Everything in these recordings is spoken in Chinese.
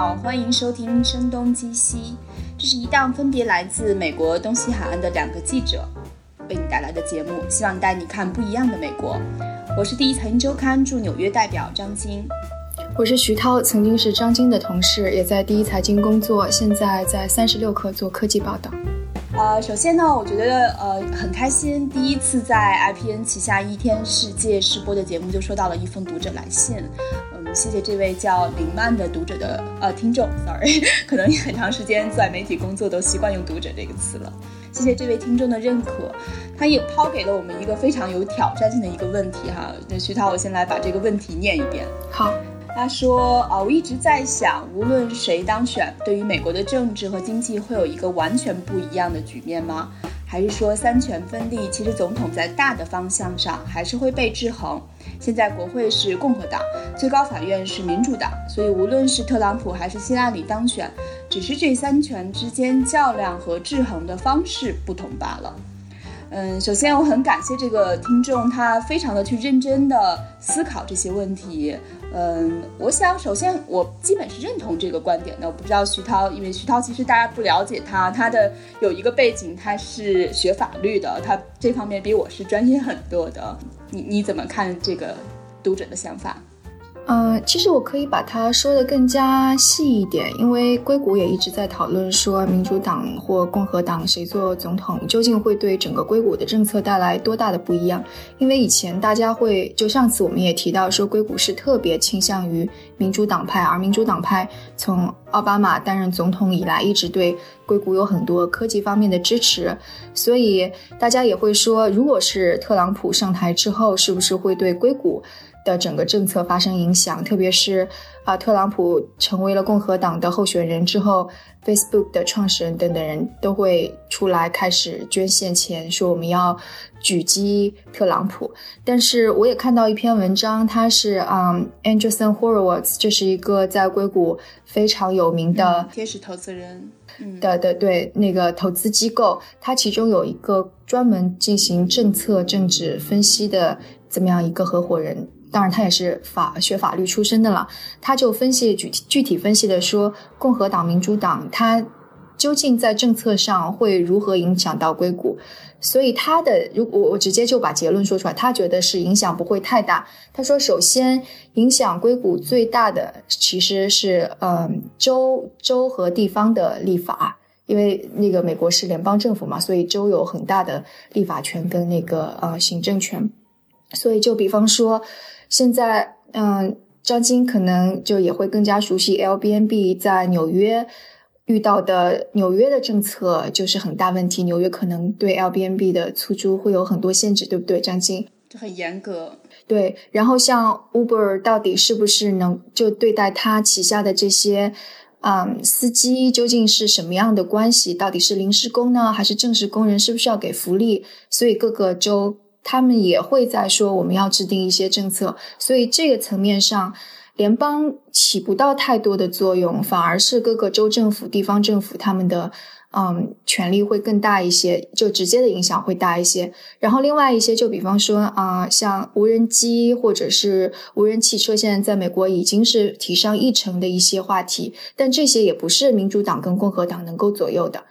好，欢迎收听《声东击西》，这是一档分别来自美国东西海岸的两个记者为你带来的节目，希望带你看不一样的美国。我是第一财经周刊驻纽约代表张晶，我是徐涛，曾经是张晶的同事，也在第一财经工作，现在在三十六氪做科技报道。呃，首先呢，我觉得呃很开心，第一次在 IPN 旗下一天世界试播的节目就收到了一封读者来信。嗯，谢谢这位叫林曼的读者的呃听众，sorry，可能很长时间在媒体工作都习惯用“读者”这个词了。谢谢这位听众的认可，他也抛给了我们一个非常有挑战性的一个问题哈。那徐涛，我先来把这个问题念一遍。好。他说：“啊，我一直在想，无论谁当选，对于美国的政治和经济会有一个完全不一样的局面吗？还是说三权分立？其实总统在大的方向上还是会被制衡。现在国会是共和党，最高法院是民主党，所以无论是特朗普还是希拉里当选，只是这三权之间较量和制衡的方式不同罢了。”嗯，首先我很感谢这个听众，他非常的去认真的思考这些问题。嗯，我想首先我基本是认同这个观点的。我不知道徐涛，因为徐涛其实大家不了解他，他的有一个背景，他是学法律的，他这方面比我是专业很多的。你你怎么看这个读者的想法？呃，其实我可以把它说的更加细一点，因为硅谷也一直在讨论说，民主党或共和党谁做总统，究竟会对整个硅谷的政策带来多大的不一样？因为以前大家会，就上次我们也提到说，硅谷是特别倾向于民主党派，而民主党派从奥巴马担任总统以来，一直对硅谷有很多科技方面的支持，所以大家也会说，如果是特朗普上台之后，是不是会对硅谷？的整个政策发生影响，特别是啊，特朗普成为了共和党的候选人之后，Facebook 的创始人等等人都会出来开始捐献钱，说我们要狙击特朗普。但是我也看到一篇文章，他是啊，Anderson Horowitz，这是一个在硅谷非常有名的天使投资人的的对那个投资机构，它其中有一个专门进行政策政治分析的这么样一个合伙人。当然，他也是法学法律出身的了。他就分析具体具体分析的说，共和党、民主党，他究竟在政策上会如何影响到硅谷？所以他的，如果我直接就把结论说出来，他觉得是影响不会太大。他说，首先影响硅谷最大的其实是，嗯，州州和地方的立法，因为那个美国是联邦政府嘛，所以州有很大的立法权跟那个呃行政权。所以就比方说。现在，嗯，张晶可能就也会更加熟悉 l b n b 在纽约遇到的纽约的政策就是很大问题。纽约可能对 l b n b 的出租会有很多限制，对不对？张晶就很严格。对，然后像 Uber 到底是不是能就对待他旗下的这些，嗯，司机究竟是什么样的关系？到底是临时工呢，还是正式工人？是不是要给福利？所以各个州。他们也会在说我们要制定一些政策，所以这个层面上，联邦起不到太多的作用，反而是各个州政府、地方政府他们的嗯权力会更大一些，就直接的影响会大一些。然后另外一些，就比方说啊，像无人机或者是无人汽车，现在在美国已经是提上议程的一些话题，但这些也不是民主党跟共和党能够左右的。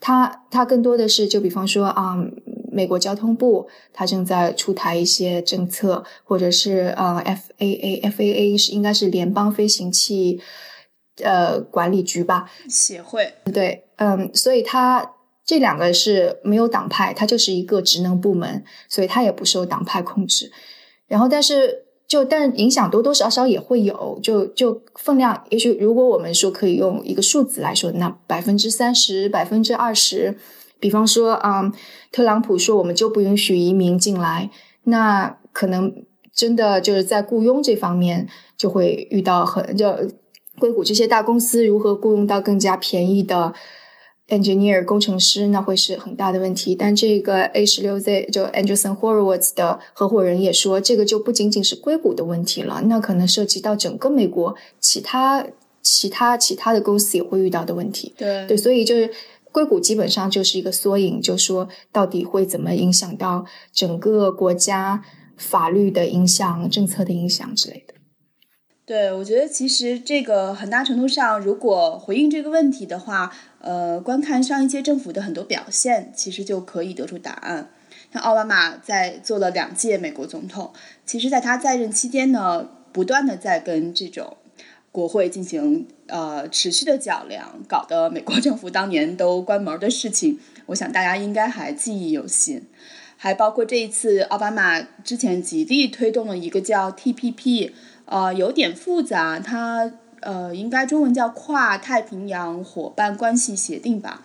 它它更多的是，就比方说啊。美国交通部，它正在出台一些政策，或者是呃，FAA，FAA 是应该是联邦飞行器呃管理局吧？协会对，嗯，所以它这两个是没有党派，它就是一个职能部门，所以它也不受党派控制。然后，但是就但影响多多少少也会有，就就分量，也许如果我们说可以用一个数字来说，那百分之三十，百分之二十。比方说嗯，特朗普说我们就不允许移民进来，那可能真的就是在雇佣这方面就会遇到很就硅谷这些大公司如何雇佣到更加便宜的 engineer 工程师，那会是很大的问题。但这个 A 十六 Z 就 Anderson Horowitz 的合伙人也说，这个就不仅仅是硅谷的问题了，那可能涉及到整个美国其他其他其他的公司也会遇到的问题。对对，所以就是。硅谷基本上就是一个缩影，就说到底会怎么影响到整个国家法律的影响、政策的影响之类的。对，我觉得其实这个很大程度上，如果回应这个问题的话，呃，观看上一届政府的很多表现，其实就可以得出答案。像奥巴马在做了两届美国总统，其实在他在任期间呢，不断的在跟这种国会进行呃持续的较量，搞得美国政府当年都关门的事情，我想大家应该还记忆犹新。还包括这一次奥巴马之前极力推动了一个叫 TPP。呃，有点复杂，它呃应该中文叫跨太平洋伙伴关系协定吧，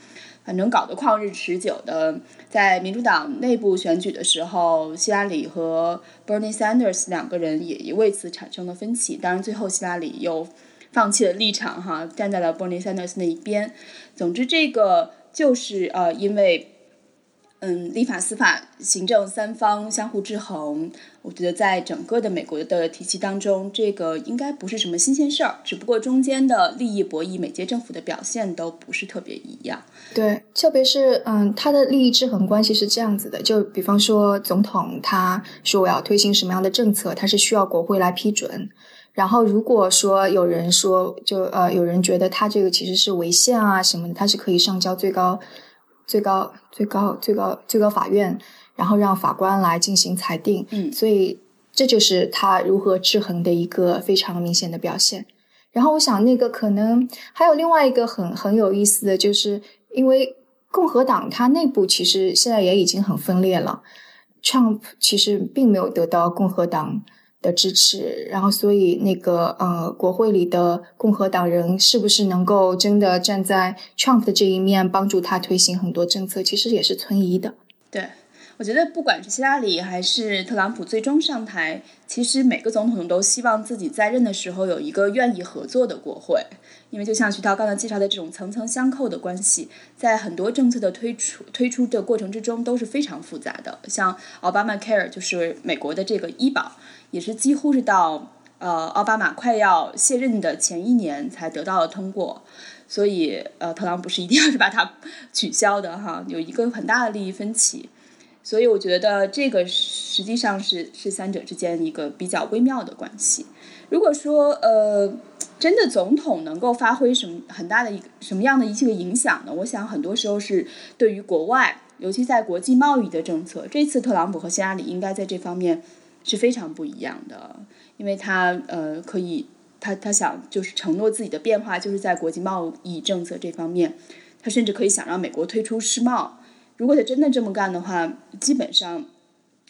反正搞得旷日持久的。在民主党内部选举的时候，希拉里和 Bernie Sanders 两个人也为此产生了分歧，当然最后希拉里又放弃了立场哈，站在了 Bernie Sanders 那一边。总之，这个就是呃因为。嗯，立法、司法、行政三方相互制衡，我觉得在整个的美国的体系当中，这个应该不是什么新鲜事儿。只不过中间的利益博弈，每届政府的表现都不是特别一样。对，特别是嗯，它的利益制衡关系是这样子的，就比方说总统他说我要推行什么样的政策，他是需要国会来批准。然后如果说有人说，就呃有人觉得他这个其实是违宪啊什么的，他是可以上交最高。最高最高最高最高法院，然后让法官来进行裁定。嗯，所以这就是他如何制衡的一个非常明显的表现。然后我想，那个可能还有另外一个很很有意思的就是，因为共和党它内部其实现在也已经很分裂了，Trump 其实并没有得到共和党。的支持，然后所以那个呃，国会里的共和党人是不是能够真的站在 Trump 的这一面，帮助他推行很多政策，其实也是存疑的。对，我觉得不管是希拉里还是特朗普最终上台，其实每个总统都希望自己在任的时候有一个愿意合作的国会，因为就像徐涛刚才介绍的这种层层相扣的关系，在很多政策的推出推出的过程之中都是非常复杂的。像奥巴马 Care 就是美国的这个医保。也是几乎是到呃奥巴马快要卸任的前一年才得到了通过，所以呃特朗普是一定要是把它取消的哈，有一个很大的利益分歧，所以我觉得这个实际上是是三者之间一个比较微妙的关系。如果说呃真的总统能够发挥什么很大的一个什么样的一些个影响呢？我想很多时候是对于国外，尤其在国际贸易的政策，这次特朗普和希拉里应该在这方面。是非常不一样的，因为他呃可以，他他想就是承诺自己的变化，就是在国际贸易政策这方面，他甚至可以想让美国退出世贸。如果他真的这么干的话，基本上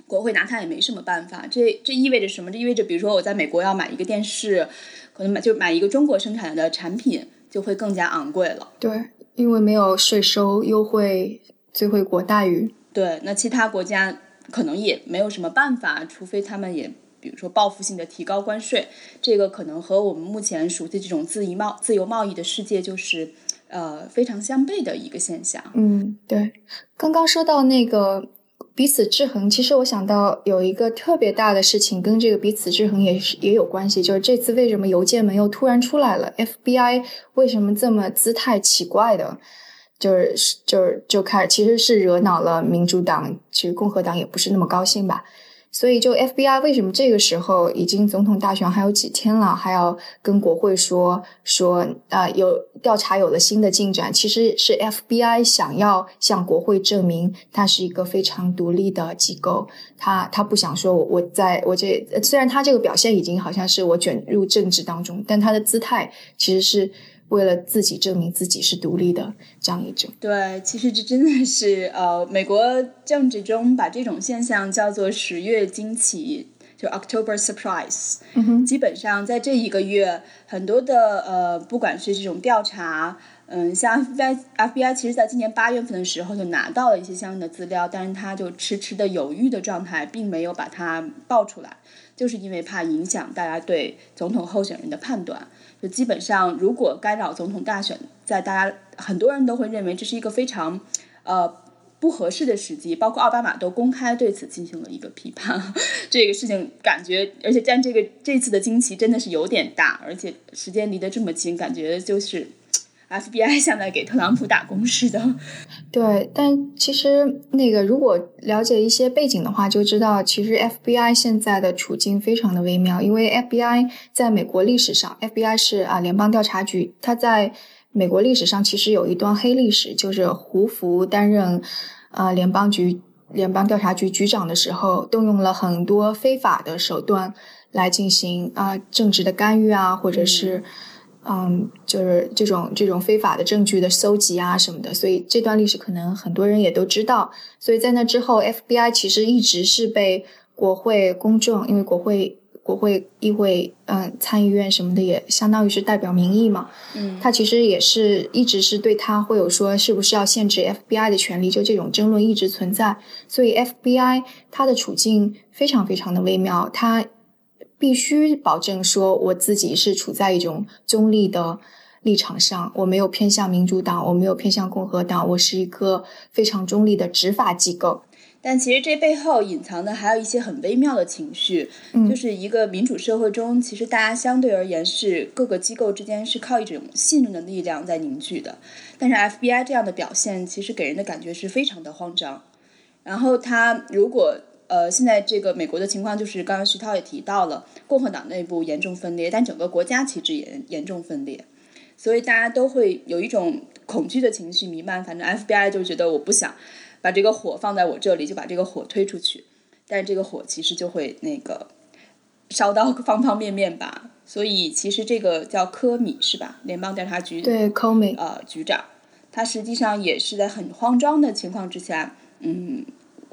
国会拿他也没什么办法。这这意味着什么？这意味着比如说我在美国要买一个电视，可能买就买一个中国生产的产品就会更加昂贵了。对，因为没有税收优惠、最惠国待遇。对，那其他国家。可能也没有什么办法，除非他们也，比如说报复性的提高关税，这个可能和我们目前熟悉这种自由贸自由贸易的世界就是，呃，非常相悖的一个现象。嗯，对。刚刚说到那个彼此制衡，其实我想到有一个特别大的事情跟这个彼此制衡也是也有关系，就是这次为什么邮件门又突然出来了？FBI 为什么这么姿态奇怪的？就是就是就开始，其实是惹恼了民主党，其实共和党也不是那么高兴吧。所以就 FBI 为什么这个时候已经总统大选还有几天了，还要跟国会说说啊有调查有了新的进展？其实是 FBI 想要向国会证明它是一个非常独立的机构，他他不想说我我在我这虽然他这个表现已经好像是我卷入政治当中，但他的姿态其实是。为了自己证明自己是独立的这样一种，对，其实这真的是呃，美国政治中把这种现象叫做十月惊奇，就 October surprise。嗯哼，基本上在这一个月，很多的呃，不管是这种调查，嗯，像 FBI，FBI 其实在今年八月份的时候就拿到了一些相应的资料，但是他就迟迟的犹豫的状态，并没有把它爆出来，就是因为怕影响大家对总统候选人的判断。就基本上，如果干扰总统大选，在大家很多人都会认为这是一个非常，呃不合适的时机，包括奥巴马都公开对此进行了一个批判。这个事情感觉，而且但这个这次的惊奇真的是有点大，而且时间离得这么近，感觉就是，FBI 像在给特朗普打工似的。对，但其实那个如果了解一些背景的话，就知道其实 FBI 现在的处境非常的微妙，因为 FBI 在美国历史上，FBI 是啊联邦调查局，它在美国历史上其实有一段黑历史，就是胡佛担任啊联邦局联邦调查局局长的时候，动用了很多非法的手段来进行啊政治的干预啊，或者是。嗯，就是这种这种非法的证据的搜集啊什么的，所以这段历史可能很多人也都知道。所以在那之后，FBI 其实一直是被国会公众，因为国会、国会议会、嗯参议院什么的也相当于是代表民意嘛。嗯，他其实也是一直是对他会有说是不是要限制 FBI 的权利，就这种争论一直存在。所以 FBI 它的处境非常非常的微妙，它。必须保证说，我自己是处在一种中立的立场上，我没有偏向民主党，我没有偏向共和党，我是一个非常中立的执法机构。但其实这背后隐藏的还有一些很微妙的情绪，就是一个民主社会中，其实大家相对而言是各个机构之间是靠一种信任的力量在凝聚的。但是 FBI 这样的表现，其实给人的感觉是非常的慌张。然后他如果。呃，现在这个美国的情况就是，刚刚徐涛也提到了，共和党内部严重分裂，但整个国家其实也严重分裂，所以大家都会有一种恐惧的情绪弥漫。反正 FBI 就觉得我不想把这个火放在我这里，就把这个火推出去，但是这个火其实就会那个烧到方方面面吧。所以其实这个叫科米是吧？联邦调查局对科米呃局长，他实际上也是在很慌张的情况之下，嗯。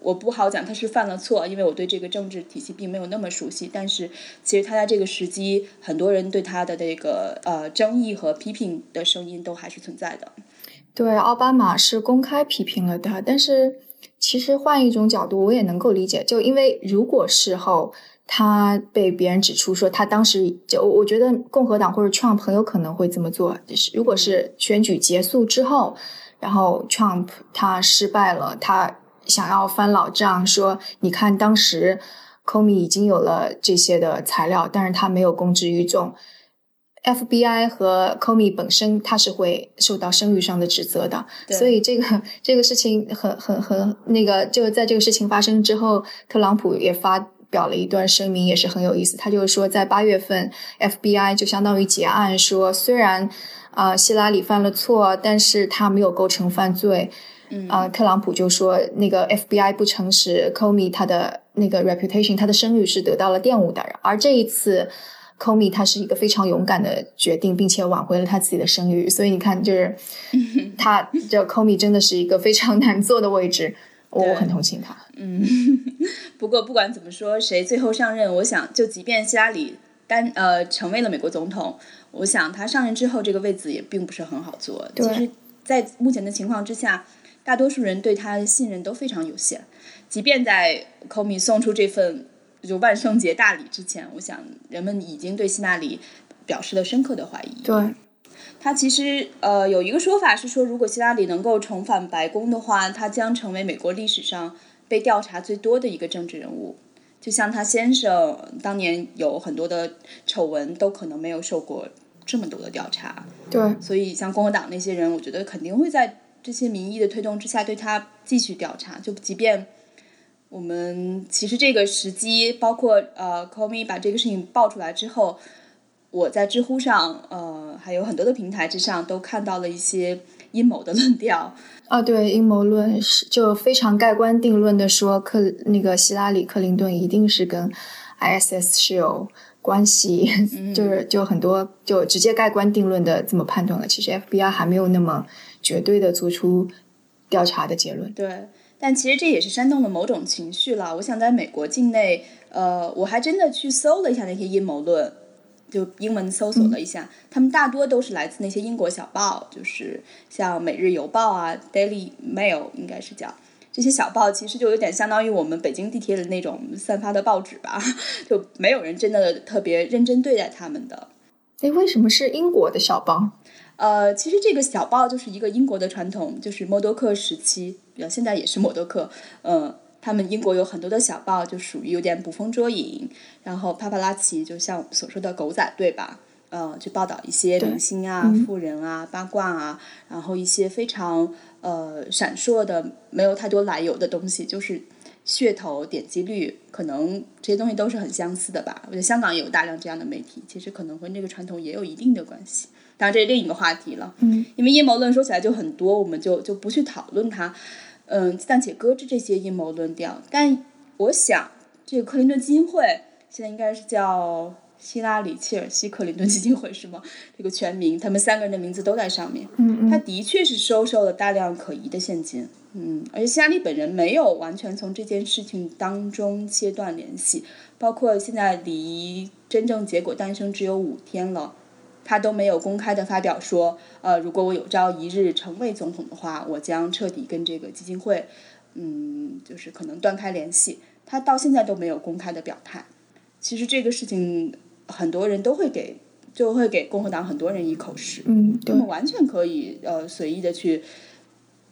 我不好讲他是犯了错，因为我对这个政治体系并没有那么熟悉。但是其实他在这个时机，很多人对他的这个呃争议和批评的声音都还是存在的。对，奥巴马是公开批评了他，但是其实换一种角度，我也能够理解。就因为如果事后他被别人指出说他当时就，我觉得共和党或者 Trump 很有可能会这么做。就是如果是选举结束之后，然后 Trump 他失败了，他。想要翻老账，说你看当时，Comey 已经有了这些的材料，但是他没有公之于众。FBI 和 Comey 本身，他是会受到声誉上的指责的。所以这个这个事情很很很那个，就在这个事情发生之后，特朗普也发表了一段声明，也是很有意思。他就是说，在八月份，FBI 就相当于结案，说虽然啊希拉里犯了错，但是他没有构成犯罪。啊，特朗普就说那个 FBI 不诚实，Comey 他的那个 reputation，他的声誉是得到了玷污的。而这一次，Comey 他是一个非常勇敢的决定，并且挽回了他自己的声誉。所以你看，就是 他这 Comey 真的是一个非常难做的位置，我很同情他。嗯，不过不管怎么说，谁最后上任，我想就即便希拉里担呃成为了美国总统，我想他上任之后这个位子也并不是很好做。其实，在目前的情况之下。大多数人对他的信任都非常有限，即便在 Comey 送出这份就万圣节大礼之前，我想人们已经对希拉里表示了深刻的怀疑。对，他其实呃有一个说法是说，如果希拉里能够重返白宫的话，他将成为美国历史上被调查最多的一个政治人物。就像他先生当年有很多的丑闻，都可能没有受过这么多的调查。对，所以像共和党那些人，我觉得肯定会在。这些民意的推动之下，对他继续调查。就即便我们其实这个时机，包括呃 c o m e 把这个事情爆出来之后，我在知乎上，呃，还有很多的平台之上，都看到了一些阴谋的 论调。啊，对，阴谋论是就非常盖棺定论的说，克那个希拉里克林顿一定是跟 ISS 是有关系，就是就很多就直接盖棺定论的这么判断了。其实 FBI 还没有那么。绝对的做出调查的结论。对，但其实这也是煽动了某种情绪了。我想在美国境内，呃，我还真的去搜了一下那些阴谋论，就英文搜索了一下，他们大多都是来自那些英国小报，就是像《每日邮报》啊，《Daily Mail》应该是叫这些小报，其实就有点相当于我们北京地铁的那种散发的报纸吧，就没有人真的特别认真对待他们的。哎，为什么是英国的小报？呃，其实这个小报就是一个英国的传统，就是默多克时期，呃，现在也是默多克。嗯，他们英国有很多的小报，就属于有点捕风捉影，然后帕帕拉奇，就像我们所说的狗仔队吧，呃，去报道一些明星啊、富人啊、八卦啊，然后一些非常呃闪烁的、没有太多来由的东西，就是噱头、点击率，可能这些东西都是很相似的吧。我觉得香港也有大量这样的媒体，其实可能和那个传统也有一定的关系。当然，这是另一个话题了。嗯，因为阴谋论说起来就很多，我们就就不去讨论它。嗯，暂且搁置这些阴谋论调。但我想，这个克林顿基金会现在应该是叫。希拉里·切尔西·克林顿基金会是吗？这个全名，他们三个人的名字都在上面。嗯嗯。他的确是收受了大量可疑的现金。嗯。而且希拉里本人没有完全从这件事情当中切断联系，包括现在离真正结果诞生只有五天了，他都没有公开的发表说，呃，如果我有朝一日成为总统的话，我将彻底跟这个基金会，嗯，就是可能断开联系。他到现在都没有公开的表态。其实这个事情。很多人都会给，就会给共和党很多人一口实，嗯，他们完全可以呃随意的去，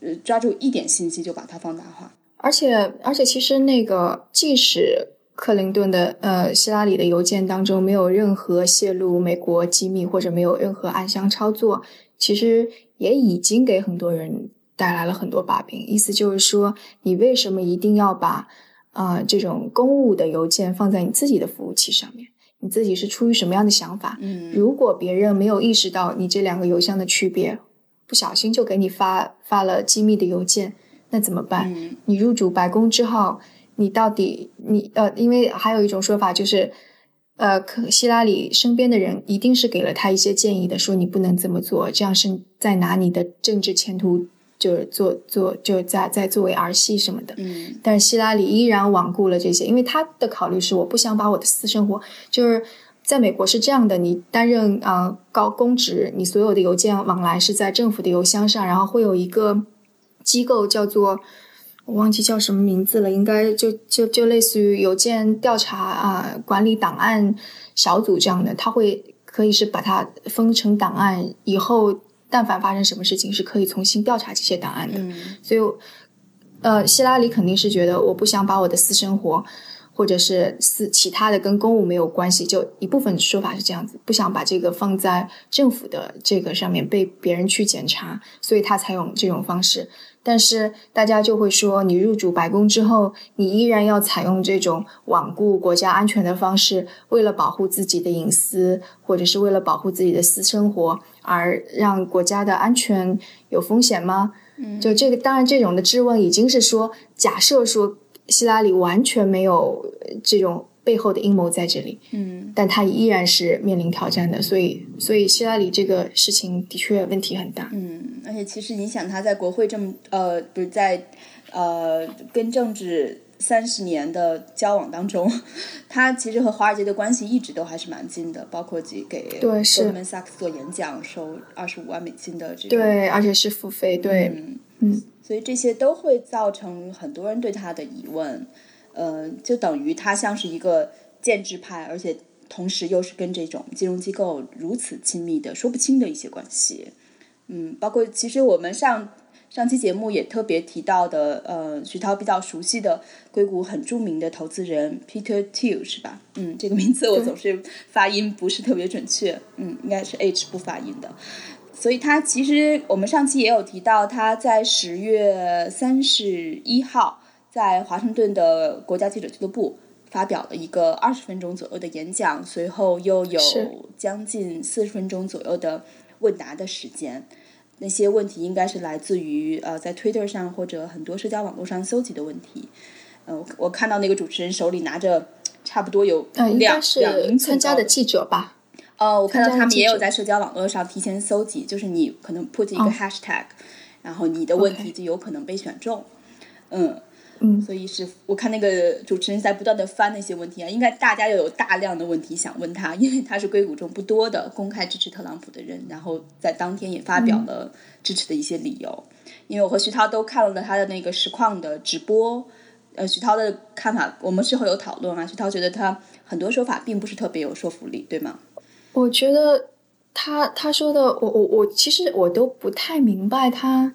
呃抓住一点信息就把它放大化。而且而且，其实那个即使克林顿的呃希拉里的邮件当中没有任何泄露美国机密或者没有任何暗箱操作，其实也已经给很多人带来了很多把柄。意思就是说，你为什么一定要把啊这种公务的邮件放在你自己的服务器上面？你自己是出于什么样的想法？嗯，如果别人没有意识到你这两个邮箱的区别，不小心就给你发发了机密的邮件，那怎么办？嗯，你入主白宫之后，你到底你呃，因为还有一种说法就是，呃，可希拉里身边的人一定是给了他一些建议的，说你不能这么做，这样是在拿你的政治前途。就是做做就在在作为儿戏什么的，嗯，但是希拉里依然罔顾了这些，因为他的考虑是我不想把我的私生活，就是在美国是这样的，你担任啊高公职，你所有的邮件往来是在政府的邮箱上，然后会有一个机构叫做我忘记叫什么名字了，应该就就就类似于邮件调查啊管理档案小组这样的，他会可以是把它分成档案以后。但凡发生什么事情，是可以重新调查这些档案的。所以，呃，希拉里肯定是觉得我不想把我的私生活，或者是私其他的跟公务没有关系，就一部分说法是这样子，不想把这个放在政府的这个上面被别人去检查，所以他才用这种方式。但是大家就会说，你入主白宫之后，你依然要采用这种罔顾国家安全的方式，为了保护自己的隐私，或者是为了保护自己的私生活，而让国家的安全有风险吗？嗯，就这个，当然这种的质问已经是说，假设说希拉里完全没有这种。背后的阴谋在这里，嗯，但他依然是面临挑战的，所以，所以希拉里这个事情的确问题很大，嗯，而且其实影响他在国会这么呃，不是在呃跟政治三十年的交往当中，他其实和华尔街的关系一直都还是蛮近的，包括给给 Goldman Sachs 做演讲收二十五万美金的这种，对，而且是付费，对，嗯嗯，所以这些都会造成很多人对他的疑问。呃，就等于他像是一个建制派，而且同时又是跟这种金融机构如此亲密的说不清的一些关系。嗯，包括其实我们上上期节目也特别提到的，呃，徐涛比较熟悉的硅谷很著名的投资人 Peter Thiel 是吧？嗯，这个名字我总是发音不是特别准确，嗯，应该是 H 不发音的。所以他其实我们上期也有提到，他在十月三十一号。在华盛顿的国家记者俱乐部发表了一个二十分钟左右的演讲，随后又有将近四十分钟左右的问答的时间。那些问题应该是来自于呃在 Twitter 上或者很多社交网络上搜集的问题。呃，我看到那个主持人手里拿着差不多有两两名参加的记者吧？哦，我看到他们也有在社交网络上提前搜集，就是你可能 put 一个 hashtag，然后你的问题就有可能被选中。嗯。嗯，所以是我看那个主持人在不断的翻那些问题啊，应该大家又有大量的问题想问他，因为他是硅谷中不多的公开支持特朗普的人，然后在当天也发表了支持的一些理由。因为我和徐涛都看了他的那个实况的直播，呃，徐涛的看法我们事后有讨论啊，徐涛觉得他很多说法并不是特别有说服力，对吗？我觉得他他说的，我我我其实我都不太明白他。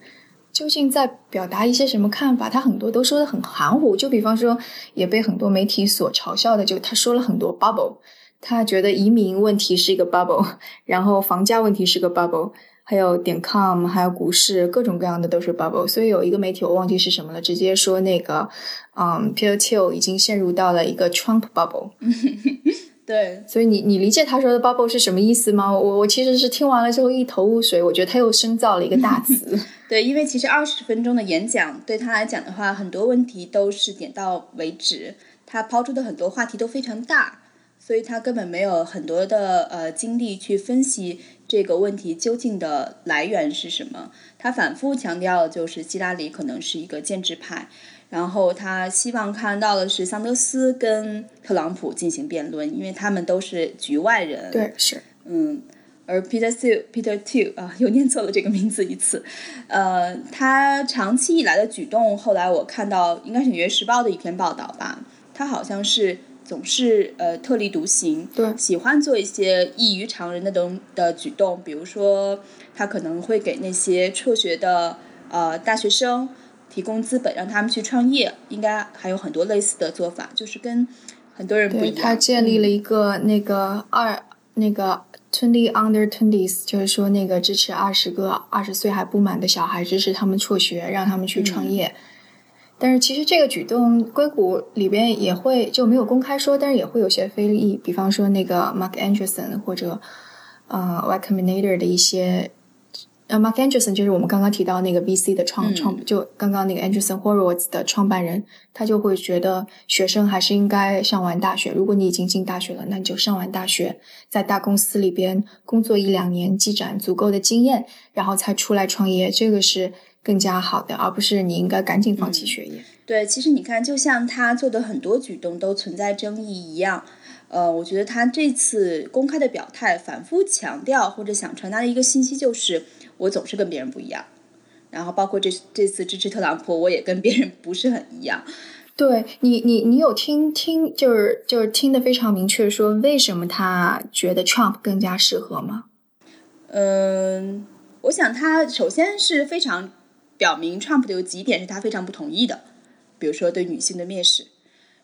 究竟在表达一些什么看法？他很多都说的很含糊。就比方说，也被很多媒体所嘲笑的，就他说了很多 bubble，他觉得移民问题是一个 bubble，然后房价问题是个 bubble，还有点 com，还有股市各种各样的都是 bubble。所以有一个媒体我忘记是什么了，直接说那个，嗯，Peter Thiel 已经陷入到了一个 Trump bubble。对，所以你你理解他说的 bubble 是什么意思吗？我我其实是听完了之后一头雾水，我觉得他又深造了一个大词。对，因为其实二十分钟的演讲对他来讲的话，很多问题都是点到为止，他抛出的很多话题都非常大。所以他根本没有很多的呃精力去分析这个问题究竟的来源是什么。他反复强调的就是希拉里可能是一个建制派，然后他希望看到的是桑德斯跟特朗普进行辩论，因为他们都是局外人。对，是。嗯，而 Peter Thiel Peter Thiel 啊，又念错了这个名字一次。呃，他长期以来的举动，后来我看到应该是《纽约时报》的一篇报道吧，他好像是。总是呃特立独行，对，喜欢做一些异于常人的东的举动，比如说他可能会给那些辍学的呃大学生提供资本，让他们去创业，应该还有很多类似的做法，就是跟很多人不一样。他建立了一个那个二那个 twenty under twenties，就是说那个支持二十个二十岁还不满的小孩，支持他们辍学，让他们去创业。但是其实这个举动，硅谷里边也会就没有公开说，但是也会有些非议，比方说那个 Mark Anderson 或者呃 Y Combinator 的一些，呃 Mark Anderson 就是我们刚刚提到那个 VC 的创创，就刚刚那个 Anderson Horowitz 的创办人，他就会觉得学生还是应该上完大学，如果你已经进大学了，那你就上完大学，在大公司里边工作一两年，积攒足够的经验，然后才出来创业，这个是。更加好的，而不是你应该赶紧放弃学业。对，其实你看，就像他做的很多举动都存在争议一样，呃，我觉得他这次公开的表态，反复强调或者想传达的一个信息就是，我总是跟别人不一样。然后包括这这次支持特朗普，我也跟别人不是很一样。对你，你你有听听，就是就是听得非常明确，说为什么他觉得 Trump 更加适合吗？嗯，我想他首先是非常。表明 Trump 的有几点是他非常不同意的，比如说对女性的蔑视，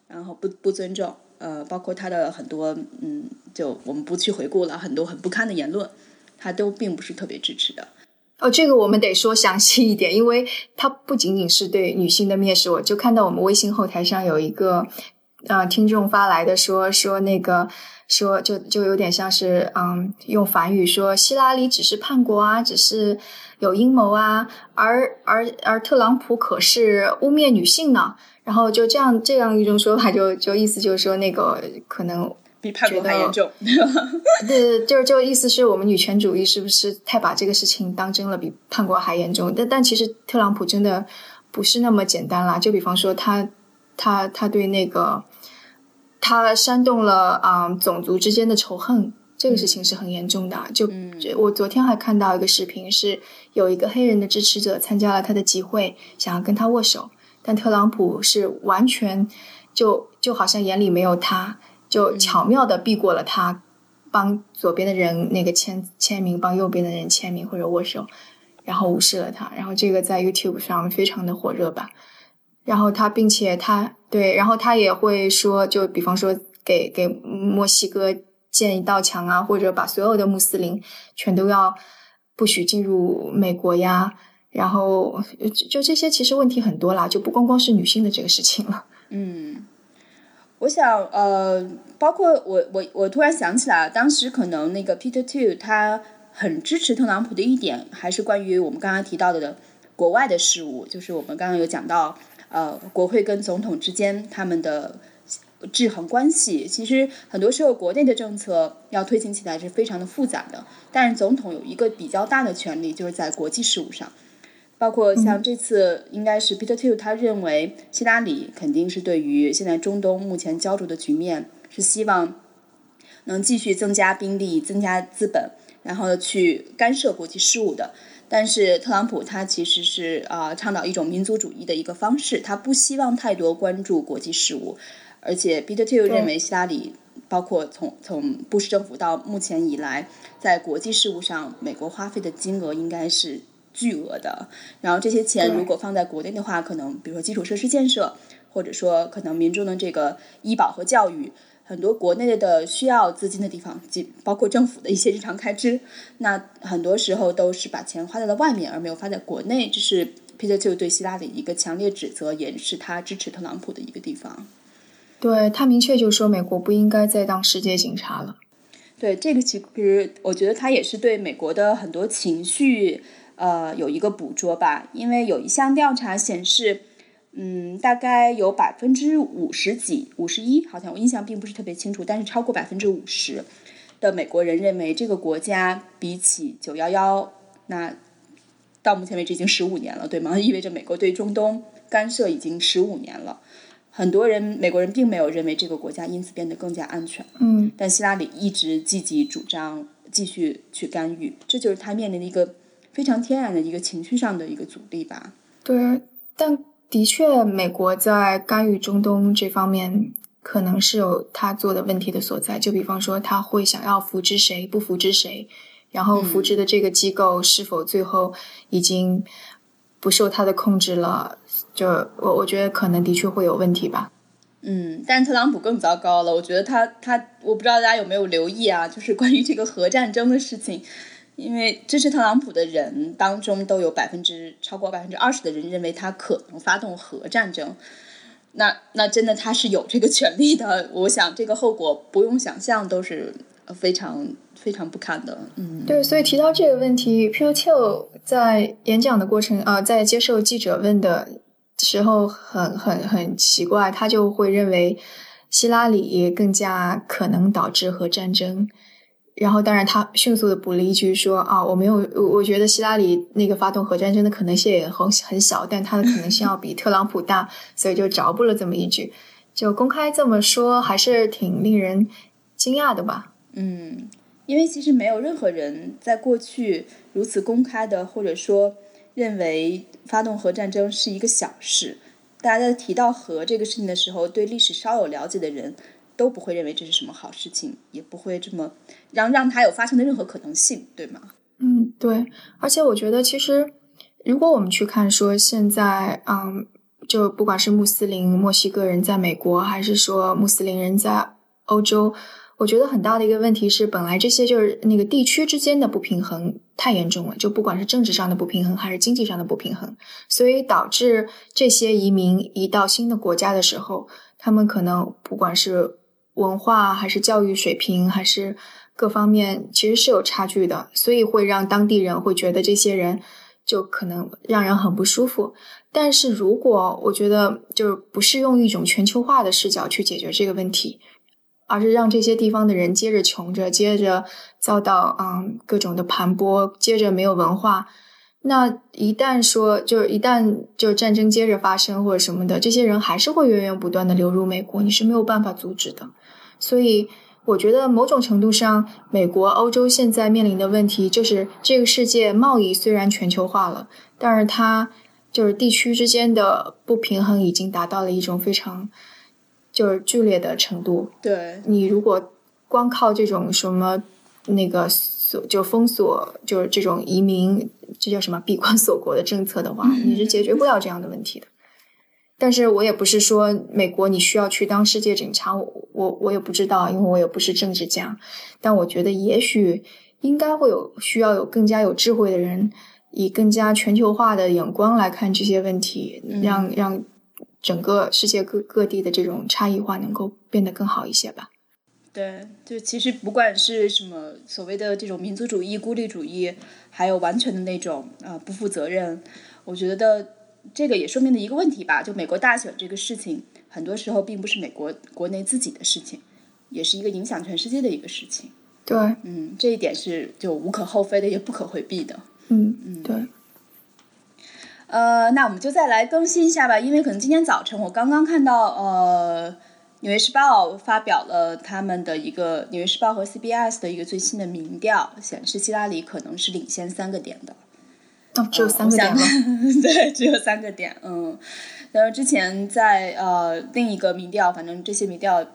然后不不尊重，呃，包括他的很多，嗯，就我们不去回顾了，很多很不堪的言论，他都并不是特别支持的。哦，这个我们得说详细一点，因为他不仅仅是对女性的蔑视，我就看到我们微信后台上有一个，呃，听众发来的说说那个。说就就有点像是嗯，用反语说希拉里只是叛国啊，只是有阴谋啊，而而而特朗普可是污蔑女性呢。然后就这样这样一种说法，就就意思就是说那个可能比叛国还严重。对，就是就意思是我们女权主义是不是太把这个事情当真了，比叛国还严重？但但其实特朗普真的不是那么简单啦。就比方说他他他对那个。他煽动了啊种族之间的仇恨，这个事情是很严重的。就我昨天还看到一个视频，是有一个黑人的支持者参加了他的集会，想要跟他握手，但特朗普是完全就就好像眼里没有他，就巧妙的避过了他，帮左边的人那个签签名，帮右边的人签名或者握手，然后无视了他。然后这个在 YouTube 上非常的火热吧。然后他，并且他对，然后他也会说，就比方说给给墨西哥建一道墙啊，或者把所有的穆斯林全都要不许进入美国呀。然后就这些，其实问题很多啦，就不光光是女性的这个事情了。嗯，我想呃，包括我我我突然想起来，当时可能那个 Peter Two 他很支持特朗普的一点，还是关于我们刚刚提到的的国外的事务，就是我们刚刚有讲到。呃，国会跟总统之间他们的制衡关系，其实很多时候国内的政策要推行起来是非常的复杂的。但是总统有一个比较大的权利，就是在国际事务上，包括像这次应该是 Peter Thiel，他认为希拉里肯定是对于现在中东目前焦灼的局面，是希望能继续增加兵力、增加资本，然后去干涉国际事务的。但是特朗普他其实是啊倡导一种民族主义的一个方式，他不希望太多关注国际事务，而且 Peter Thiel 认为希拉里包括从从布什政府到目前以来，在国际事务上美国花费的金额应该是巨额的。然后这些钱如果放在国内的话，可能比如说基础设施建设，或者说可能民众的这个医保和教育，很多国内的需要资金的地方，即包括政府的一些日常开支，那很多时候都是把钱花在了外面，而没有花在国内。这是 Peter 就对希拉里一个强烈指责，也是他支持特朗普的一个地方。对他明确就说美国不应该再当世界警察了。对这个，其实我觉得他也是对美国的很多情绪，呃，有一个捕捉吧。因为有一项调查显示，嗯，大概有百分之五十几、五十一，好像我印象并不是特别清楚，但是超过百分之五十的美国人认为这个国家比起九幺幺，那到目前为止已经十五年了，对吗？意味着美国对中东干涉已经十五年了。很多人，美国人并没有认为这个国家因此变得更加安全。嗯，但希拉里一直积极主张继续去干预，这就是他面临的一个非常天然的一个情绪上的一个阻力吧。对，但的确，美国在干预中东这方面可能是有他做的问题的所在。就比方说，他会想要扶植谁，不扶植谁，然后扶植的这个机构是否最后已经不受他的控制了。就我我觉得可能的确会有问题吧，嗯，但特朗普更糟糕了。我觉得他他我不知道大家有没有留意啊，就是关于这个核战争的事情，因为支持特朗普的人当中都有百分之超过百分之二十的人认为他可能发动核战争，那那真的他是有这个权利的。我想这个后果不用想象都是非常非常不堪的。嗯，对，所以提到这个问题 p u t i 在演讲的过程啊，在接受记者问的。时候很很很奇怪，他就会认为希拉里更加可能导致核战争。然后，当然他迅速的补了一句说：“啊，我没有，我我觉得希拉里那个发动核战争的可能性也很很小，但他的可能性要比特朗普大，所以就着补了这么一句。就公开这么说，还是挺令人惊讶的吧？嗯，因为其实没有任何人在过去如此公开的，或者说。认为发动核战争是一个小事，大家在提到核这个事情的时候，对历史稍有了解的人都不会认为这是什么好事情，也不会这么让让它有发生的任何可能性，对吗？嗯，对。而且我觉得，其实如果我们去看说现在，嗯，就不管是穆斯林墨西哥人在美国，还是说穆斯林人在欧洲。我觉得很大的一个问题是，本来这些就是那个地区之间的不平衡太严重了，就不管是政治上的不平衡还是经济上的不平衡，所以导致这些移民移到新的国家的时候，他们可能不管是文化还是教育水平还是各方面，其实是有差距的，所以会让当地人会觉得这些人就可能让人很不舒服。但是如果我觉得就是不是用一种全球化的视角去解决这个问题。而是让这些地方的人接着穷着，接着遭到嗯各种的盘剥，接着没有文化。那一旦说，就是一旦就是战争接着发生或者什么的，这些人还是会源源不断的流入美国，你是没有办法阻止的。所以，我觉得某种程度上，美国、欧洲现在面临的问题就是，这个世界贸易虽然全球化了，但是它就是地区之间的不平衡已经达到了一种非常。就是剧烈的程度。对你如果光靠这种什么那个锁就封锁，就是这种移民，这叫什么闭关锁国的政策的话，你是解决不了这样的问题的。但是我也不是说美国你需要去当世界警察，我我我也不知道，因为我也不是政治家。但我觉得也许应该会有需要有更加有智慧的人，以更加全球化的眼光来看这些问题，让让。整个世界各各地的这种差异化能够变得更好一些吧？对，就其实不管是什么所谓的这种民族主义、孤立主义，还有完全的那种啊不负责任，我觉得这个也说明了一个问题吧。就美国大选这个事情，很多时候并不是美国国内自己的事情，也是一个影响全世界的一个事情。对，嗯，这一点是就无可厚非的，也不可回避的。嗯嗯，对。呃，那我们就再来更新一下吧，因为可能今天早晨我刚刚看到，呃，《纽约时报》发表了他们的一个《纽约时报》和 CBS 的一个最新的民调，显示希拉里可能是领先三个点的。哦，只有三个点吗？对，只有三个点。嗯，然后之前在呃另一个民调，反正这些民调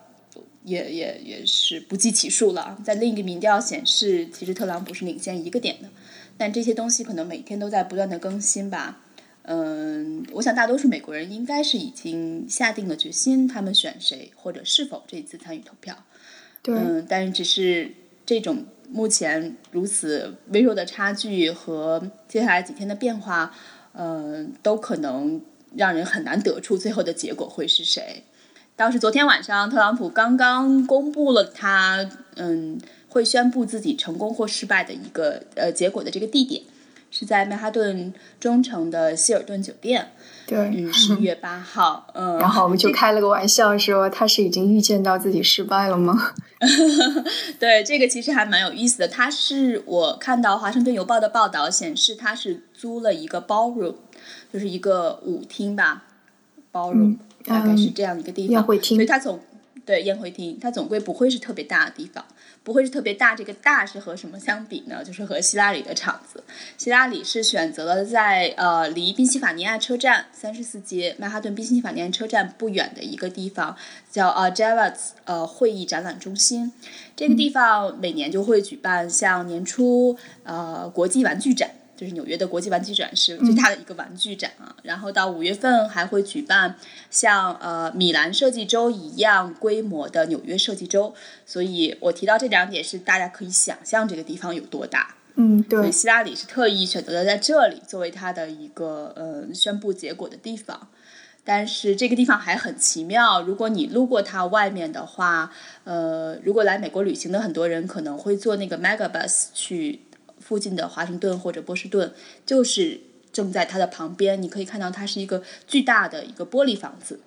也也也是不计其数了。在另一个民调显示，其实特朗普是领先一个点的。但这些东西可能每天都在不断的更新吧。嗯，我想大多数美国人应该是已经下定了决心，他们选谁或者是否这一次参与投票。对，嗯，但是只是这种目前如此微弱的差距和接下来几天的变化，嗯，都可能让人很难得出最后的结果会是谁。倒是昨天晚上，特朗普刚刚公布了他嗯会宣布自己成功或失败的一个呃结果的这个地点。是在曼哈顿中城的希尔顿酒店，对，嗯，十一月八号，嗯，然后我们就开了个玩笑说他是已经预见到自己失败了吗？对，这个其实还蛮有意思的。他是我看到《华盛顿邮报》的报道显示，他是租了一个 ballroom，就是一个舞厅吧，ballroom 大概是这样一个地方，宴会厅，所以他总对宴会厅，它总归不会是特别大的地方。不会是特别大，这个大是和什么相比呢？就是和希拉里的场子。希拉里是选择了在呃离宾夕法尼亚车站三十四街曼哈顿宾夕法尼亚车站不远的一个地方，叫呃 Javits 呃会议展览中心。这个地方每年就会举办像年初呃国际玩具展。就是纽约的国际玩具展是最大的一个玩具展啊，然后到五月份还会举办像呃米兰设计周一样规模的纽约设计周，所以我提到这两点是大家可以想象这个地方有多大。嗯，对。所以希拉里是特意选择了在这里作为他的一个呃宣布结果的地方，但是这个地方还很奇妙，如果你路过它外面的话，呃，如果来美国旅行的很多人可能会坐那个 Megabus 去。附近的华盛顿或者波士顿，就是正在它的旁边。你可以看到它是一个巨大的一个玻璃房子，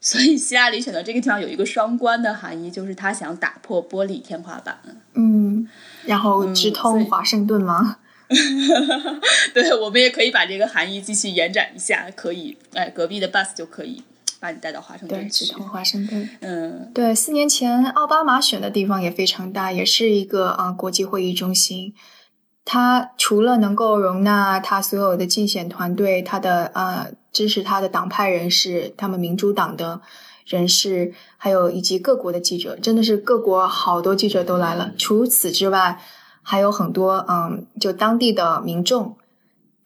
所以希拉里选择这个地方有一个双关的含义，就是他想打破玻璃天花板。嗯，然后直通华盛顿吗？对，我们也可以把这个含义继续延展一下，可以，哎，隔壁的 bus 就可以把你带到华盛顿去。直通华盛顿。嗯，对，四年前奥巴马选的地方也非常大，也是一个啊国际会议中心。他除了能够容纳他所有的竞选团队，他的呃支持他的党派人士，他们民主党的人士，还有以及各国的记者，真的是各国好多记者都来了。除此之外，还有很多嗯，就当地的民众，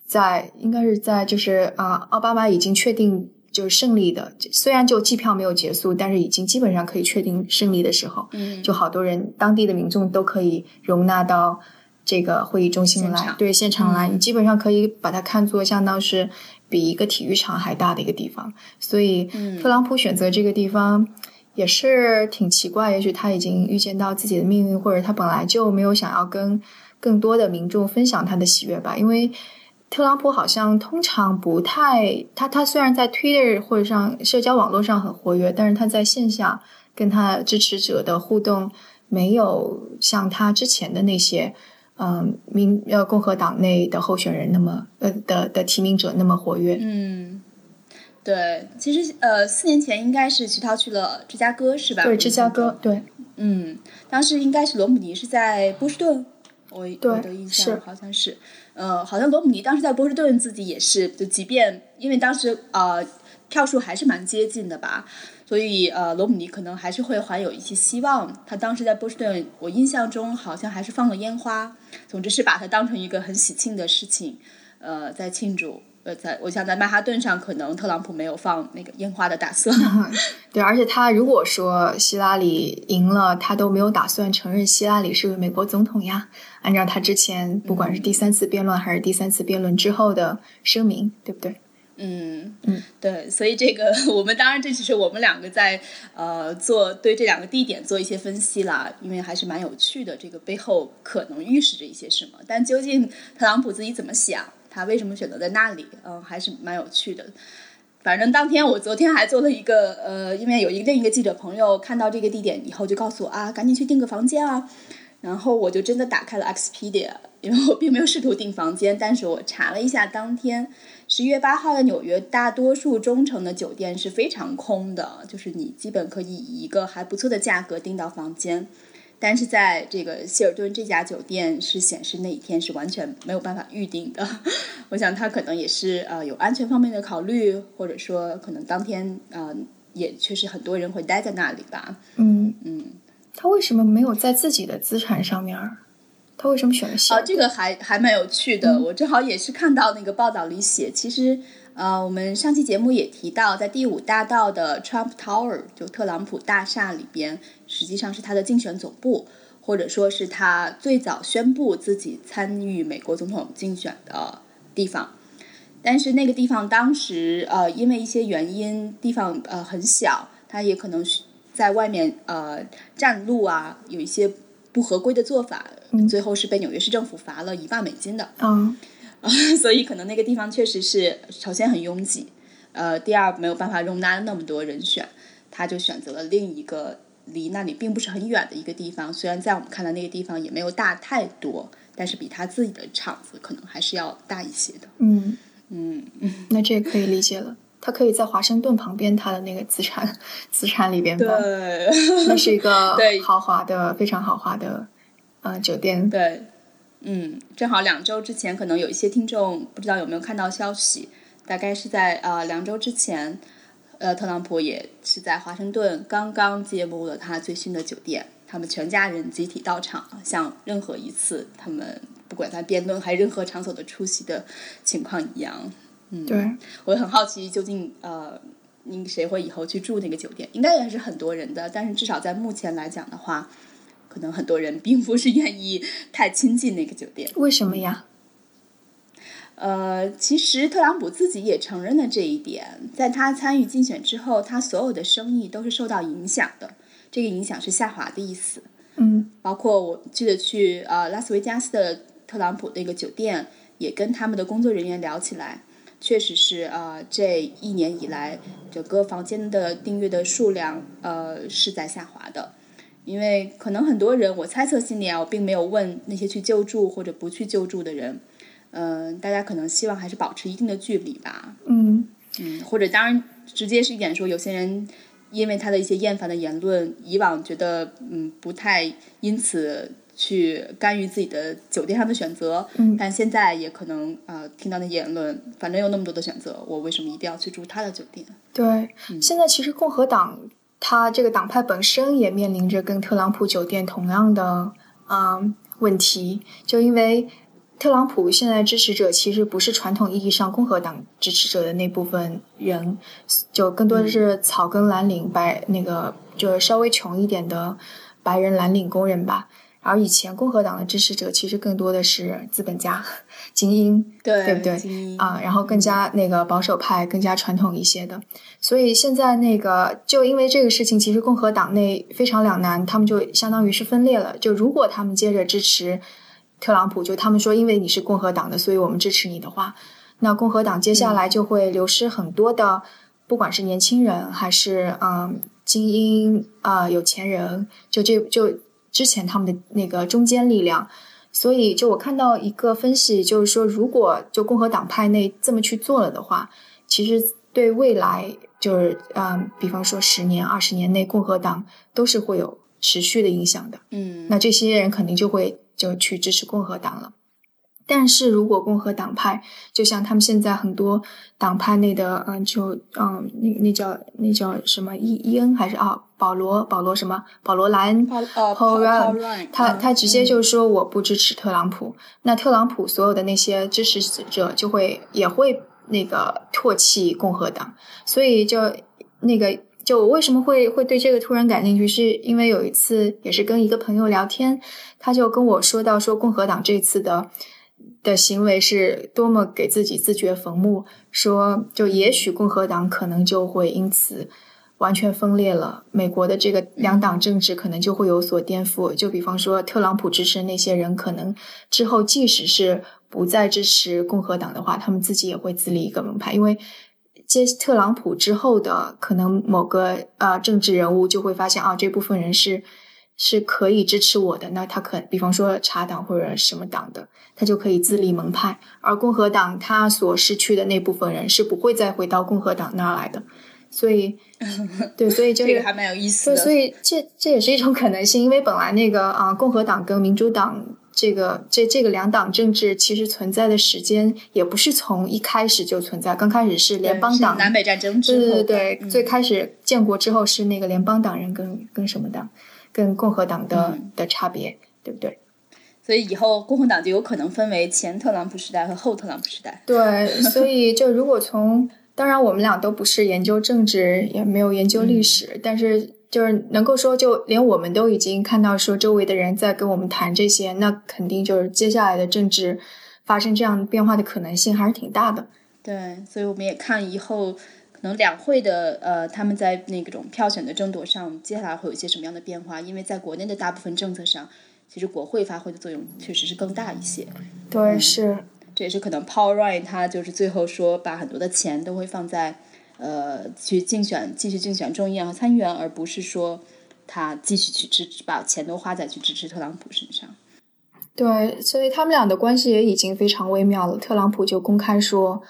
在应该是在就是啊，奥巴马已经确定就是胜利的，虽然就计票没有结束，但是已经基本上可以确定胜利的时候，嗯，就好多人当地的民众都可以容纳到。这个会议中心来，对现场来，你基本上可以把它看作相当是比一个体育场还大的一个地方。所以，特朗普选择这个地方也是挺奇怪。也许他已经预见到自己的命运，或者他本来就没有想要跟更多的民众分享他的喜悦吧。因为特朗普好像通常不太，他他虽然在 Twitter 或者上社交网络上很活跃，但是他在线下跟他支持者的互动没有像他之前的那些。嗯，民呃共和党内的候选人那么呃的的提名者那么活跃。嗯，对，其实呃四年前应该是徐涛去了芝加哥是吧？对，芝加哥对。嗯，当时应该是罗姆尼是在波士顿，我我的印象好像是，呃，好像罗姆尼当时在波士顿自己也是，就即便因为当时呃票数还是蛮接近的吧。所以，呃，罗姆尼可能还是会怀有一些希望。他当时在波士顿，我印象中好像还是放了烟花。总之是把它当成一个很喜庆的事情，呃，在庆祝。呃，在我想在曼哈顿上，可能特朗普没有放那个烟花的打算。对，而且他如果说希拉里赢了，他都没有打算承认希拉里是美国总统呀。按照他之前不管是第三次辩论还是第三次辩论之后的声明，对不对？嗯嗯，对，所以这个 我们当然这只是我们两个在呃做对这两个地点做一些分析啦，因为还是蛮有趣的，这个背后可能预示着一些什么。但究竟特朗普自己怎么想，他为什么选择在那里，嗯，还是蛮有趣的。反正当天我昨天还做了一个呃，因为有一个另一个记者朋友看到这个地点以后就告诉我啊，赶紧去订个房间啊。然后我就真的打开了 Expedia，因为我并没有试图订房间，但是我查了一下，当天十一月八号的纽约，大多数中城的酒店是非常空的，就是你基本可以以一个还不错的价格订到房间。但是在这个希尔顿这家酒店是显示那一天是完全没有办法预定的。我想他可能也是呃有安全方面的考虑，或者说可能当天呃也确实很多人会待在那里吧。嗯嗯。他为什么没有在自己的资产上面？他为什么选了希尔？这个还还蛮有趣的。我正好也是看到那个报道里写，其实呃，我们上期节目也提到，在第五大道的 Trump Tower 就特朗普大厦里边，实际上是他的竞选总部，或者说是他最早宣布自己参与美国总统竞选的地方。但是那个地方当时呃，因为一些原因，地方呃很小，他也可能是在外面呃占路啊，有一些不合规的做法，最后是被纽约市政府罚了一万美金的。嗯，所以可能那个地方确实是首先很拥挤，呃，第二没有办法容纳那么多人选，他就选择了另一个离那里并不是很远的一个地方。虽然在我们看来那个地方也没有大太多，但是比他自己的场子可能还是要大一些的。嗯。嗯，那这可以理解了。他可以在华盛顿旁边他的那个资产资产里边吧？对，那是一个 豪华的、非常豪华的呃酒店。对，嗯，正好两周之前，可能有一些听众不知道有没有看到消息，大概是在呃两周之前，呃，特朗普也是在华盛顿刚刚揭幕了他最新的酒店，他们全家人集体到场，像任何一次他们。不管在辩论还是任何场所的出席的情况一样，嗯，对，我很好奇究竟呃，你谁会以后去住那个酒店？应该也是很多人的，但是至少在目前来讲的话，可能很多人并不是愿意太亲近那个酒店。为什么呀？呃，其实特朗普自己也承认了这一点，在他参与竞选之后，他所有的生意都是受到影响的，这个影响是下滑的意思。嗯，包括我记得去呃拉斯维加斯的。特朗普那个酒店也跟他们的工作人员聊起来，确实是呃，这一年以来整个房间的订阅的数量呃是在下滑的，因为可能很多人，我猜测心里啊，我并没有问那些去救助或者不去救助的人，嗯，大家可能希望还是保持一定的距离吧，嗯嗯，或者当然直接是一点说，有些人因为他的一些厌烦的言论，以往觉得嗯不太因此。去干预自己的酒店上的选择，但现在也可能呃听到那言论，反正有那么多的选择，我为什么一定要去住他的酒店？对，现在其实共和党他这个党派本身也面临着跟特朗普酒店同样的啊问题，就因为特朗普现在支持者其实不是传统意义上共和党支持者的那部分人，就更多的是草根蓝领白那个就稍微穷一点的白人蓝领工人吧。而以前共和党的支持者其实更多的是资本家、精英，对对不对？啊，然后更加那个保守派、更加传统一些的。所以现在那个就因为这个事情，其实共和党内非常两难，他们就相当于是分裂了。就如果他们接着支持特朗普，就他们说因为你是共和党的，所以我们支持你的话，那共和党接下来就会流失很多的，不管是年轻人还是嗯精英啊有钱人，就这就。之前他们的那个中坚力量，所以就我看到一个分析，就是说，如果就共和党派内这么去做了的话，其实对未来就是嗯，比方说十年、二十年内，共和党都是会有持续的影响的。嗯，那这些人肯定就会就去支持共和党了。但是如果共和党派，就像他们现在很多党派内的，嗯，就嗯，那那叫那叫什么伊伊恩还是啊，保罗保罗什么保罗莱恩，Paul Ryan，他他直接就说我不支持特朗普，那特朗普所有的那些支持者就会也会那个唾弃共和党，所以就那个就我为什么会会对这个突然感兴趣，是因为有一次也是跟一个朋友聊天，他就跟我说到说共和党这次的。的行为是多么给自己自掘坟墓，说就也许共和党可能就会因此完全分裂了，美国的这个两党政治可能就会有所颠覆。就比方说特朗普支持那些人，可能之后即使是不再支持共和党的话，他们自己也会自立一个门派，因为接特朗普之后的可能某个呃政治人物就会发现啊，这部分人是。是可以支持我的，那他可比方说茶党或者什么党的，他就可以自立门派。而共和党他所失去的那部分人是不会再回到共和党那儿来的，所以，对，所以就这个还蛮有意思的。所以这这也是一种可能性，因为本来那个啊，共和党跟民主党这个这这个两党政治其实存在的时间也不是从一开始就存在，刚开始是联邦党南北战争之后，对对对，最开始建国之后是那个联邦党人跟跟什么党。跟共和党的的差别，对不对？所以以后共和党就有可能分为前特朗普时代和后特朗普时代。对，所以就如果从当然我们俩都不是研究政治，也没有研究历史，但是就是能够说，就连我们都已经看到说周围的人在跟我们谈这些，那肯定就是接下来的政治发生这样变化的可能性还是挺大的。对，所以我们也看以后可能两会的呃他们在那种票选的争夺上，接下来会有一些什么样的变化？因为在国内的大部分政策上。其实国会发挥的作用确实是更大一些，对，是，这也是可能 Paul Ryan 他就是最后说把很多的钱都会放在，呃，去竞选继续竞选众议院和参议员，而不是说他继续去支持把钱都花在去支持特朗普身上。对，所以他们俩的关系也已经非常微妙了。特朗普就公开说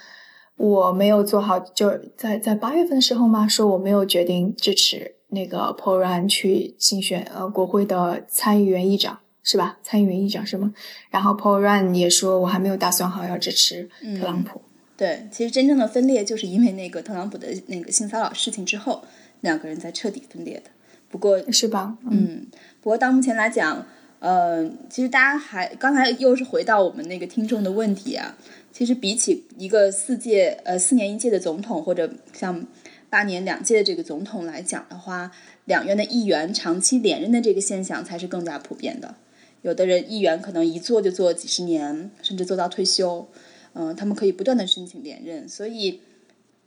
我没有做好，就在在八月份的时候嘛，说我没有决定支持那个 Paul Ryan 去竞选呃国会的参议员议长。是吧？参议员议长是吗？然后 Paul Ryan 也说，我还没有打算好要支持特朗普。对，其实真正的分裂就是因为那个特朗普的那个性骚扰事情之后，两个人才彻底分裂的。不过，是吧？嗯。不过到目前来讲，呃，其实大家还刚才又是回到我们那个听众的问题啊。其实比起一个四届呃四年一届的总统，或者像八年两届的这个总统来讲的话，两院的议员长期连任的这个现象才是更加普遍的。有的人议员可能一做就做几十年，甚至做到退休，嗯，他们可以不断的申请连任，所以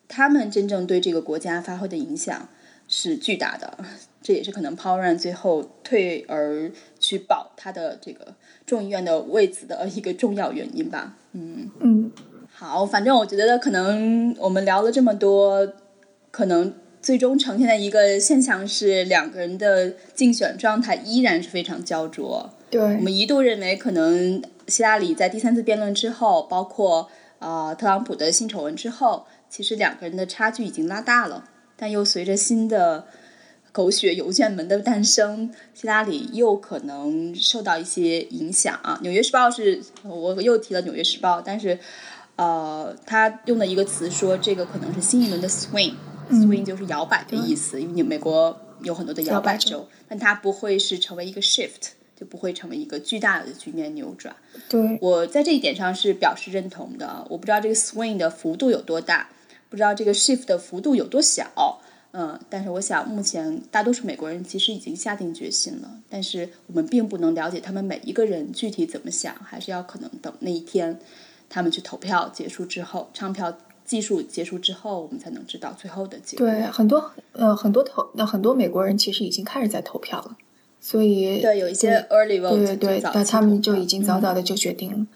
他们真正对这个国家发挥的影响是巨大的，这也是可能 Paul Ryan 最后退而去保他的这个众议院的位子的一个重要原因吧。嗯嗯，好，反正我觉得可能我们聊了这么多，可能。最终呈现的一个现象是，两个人的竞选状态依然是非常焦灼。对，我们一度认为，可能希拉里在第三次辩论之后，包括呃特朗普的性丑闻之后，其实两个人的差距已经拉大了。但又随着新的狗血邮件门的诞生，希拉里又可能受到一些影响啊。《纽约时报》是我又提了《纽约时报》，但是呃，他用的一个词说，这个可能是新一轮的 swing。swing 就是摇摆的意思，因为你美国有很多的摇摆州，但它不会是成为一个 shift，就不会成为一个巨大的局面扭转。对我在这一点上是表示认同的。我不知道这个 swing 的幅度有多大，不知道这个 shift 的幅度有多小，嗯，但是我想目前大多数美国人其实已经下定决心了，但是我们并不能了解他们每一个人具体怎么想，还是要可能等那一天他们去投票结束之后，唱票。技术结束之后，我们才能知道最后的结果。对，很多呃，很多投那很多美国人其实已经开始在投票了，所以对有一些 early vote，对对对，那他们就已经早早的就决定了。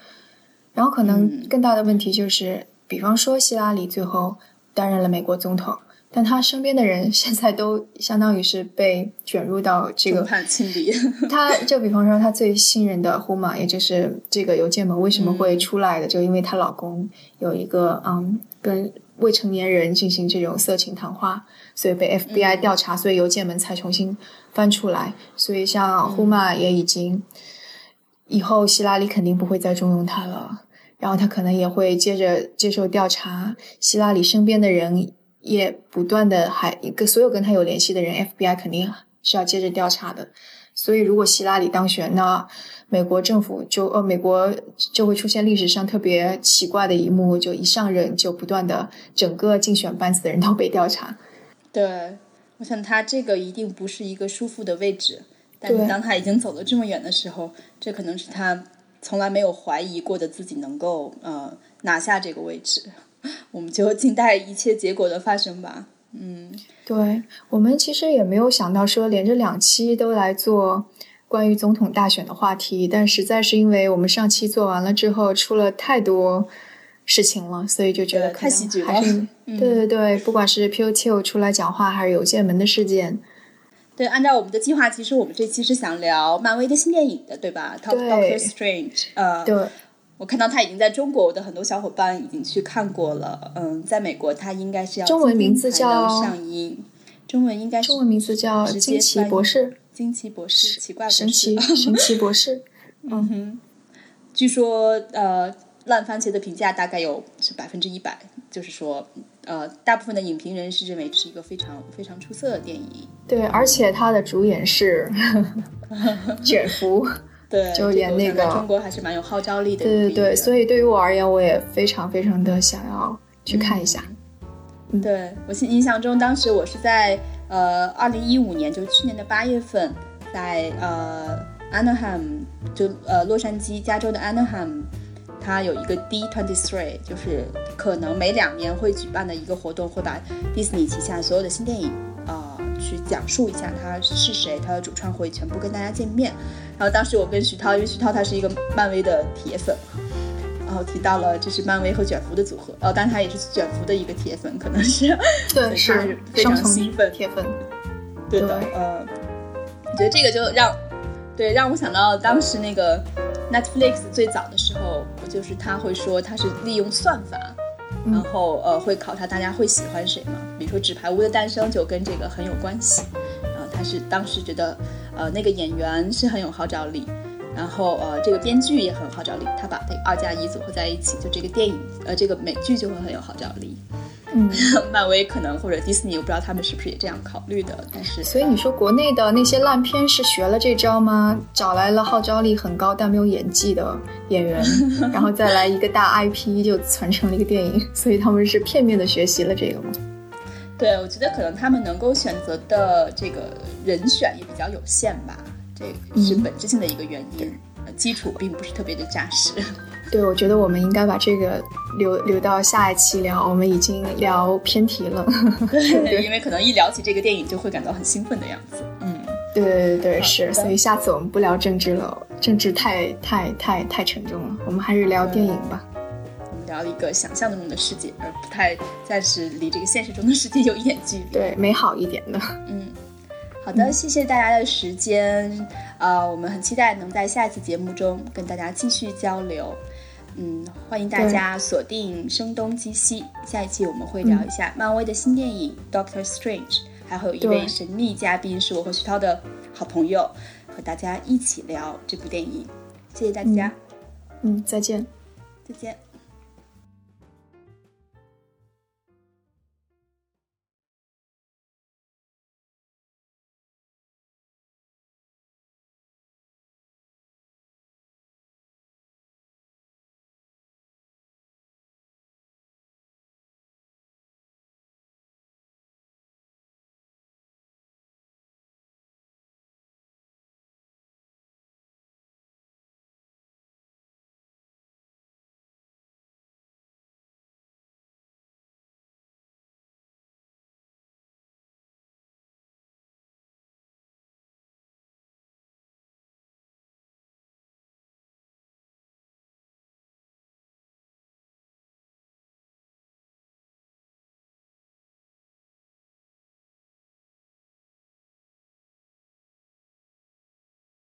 然后可能更大的问题就是，比方说希拉里最后担任了美国总统。但他身边的人现在都相当于是被卷入到这个清理。他就比方说，他最信任的呼玛，也就是这个邮件门为什么会出来的？就因为她老公有一个嗯，跟未成年人进行这种色情谈话，所以被 FBI 调查，所以邮件门才重新翻出来。所以像呼玛也已经以后希拉里肯定不会再重用他了，然后他可能也会接着接受调查。希拉里身边的人。也不断的还跟所有跟他有联系的人，FBI 肯定是要接着调查的。所以，如果希拉里当选，那美国政府就呃，美国就会出现历史上特别奇怪的一幕，就一上任就不断的整个竞选班子的人都被调查。对，我想他这个一定不是一个舒服的位置。但是当他已经走了这么远的时候，这可能是他从来没有怀疑过的自己能够呃拿下这个位置。我们就静待一切结果的发生吧。嗯，对我们其实也没有想到说连着两期都来做关于总统大选的话题，但实在是因为我们上期做完了之后出了太多事情了，所以就觉得太喜剧了。对对对，不管是 P O O 出来讲话，还是邮件门的事件。对，按照我们的计划，其实我们这期是想聊漫威的新电影的，对吧？Doctor Strange，呃，对。我看到他已经在中国我的很多小伙伴已经去看过了。嗯，在美国他应该是要中文名字叫上映，中文应该是中文名字叫惊奇博士，惊奇博士，奇怪神奇神奇博士。嗯哼，据说呃烂番茄的评价大概有是百分之一百，就是说呃大部分的影评人是认为是一个非常非常出色的电影。对，而且他的主演是 卷福。对，就演那个中国还是蛮有号召力的。对对对，所以对于我而言，我也非常非常的想要去看一下。对我印印象中，当时我是在呃二零一五年，就是去年的八月份，在呃 Anaheim，就呃洛杉矶加州的 Anaheim，它有一个 D twenty three，就是可能每两年会举办的一个活动，会把迪士尼旗下所有的新电影啊去讲述一下他是谁，他的主创会全部跟大家见面。然后当时我跟徐涛，因为徐涛他是一个漫威的铁粉。然后提到了这是漫威和卷福的组合，哦，但他也是卷福的一个铁粉，可能是，对，是非常兴奋，铁粉，对的，呃，我觉得这个就让，对，让我想到当时那个 Netflix 最早的时候，就是他会说他是利用算法，然后呃会考察大家会喜欢谁嘛，比如说《纸牌屋的诞生》就跟这个很有关系，然后他是当时觉得，呃，那个演员是很有号召力。然后呃，这个编剧也很有号召力，他把这二加一组合在一起，就这个电影呃，这个美剧就会很有号召力。嗯，漫威可能或者迪士尼，我不知道他们是不是也这样考虑的。但是，所以你说国内的那些烂片是学了这招吗？找来了号召力很高但没有演技的演员，然后再来一个大 IP 就传承了一个电影，所以他们是片面的学习了这个吗？对，我觉得可能他们能够选择的这个人选也比较有限吧。这是本质性的一个原因，基础并不是特别的扎实。对，我觉得我们应该把这个留留到下一期聊。我们已经聊偏题了，对，因为可能一聊起这个电影就会感到很兴奋的样子。嗯，对对对，是。所以下次我们不聊政治了，政治太太太太沉重了。我们还是聊电影吧。聊一个想象中的世界，而不太暂时离这个现实中的世界有一点距离。对，美好一点的。嗯。好的，谢谢大家的时间，呃，我们很期待能在下一次节目中跟大家继续交流，嗯，欢迎大家锁定《声东击西》，下一期我们会聊一下漫威的新电影《Doctor Strange》，还会有一位神秘嘉宾是我和徐涛的好朋友，和大家一起聊这部电影，谢谢大家，嗯，再见，再见。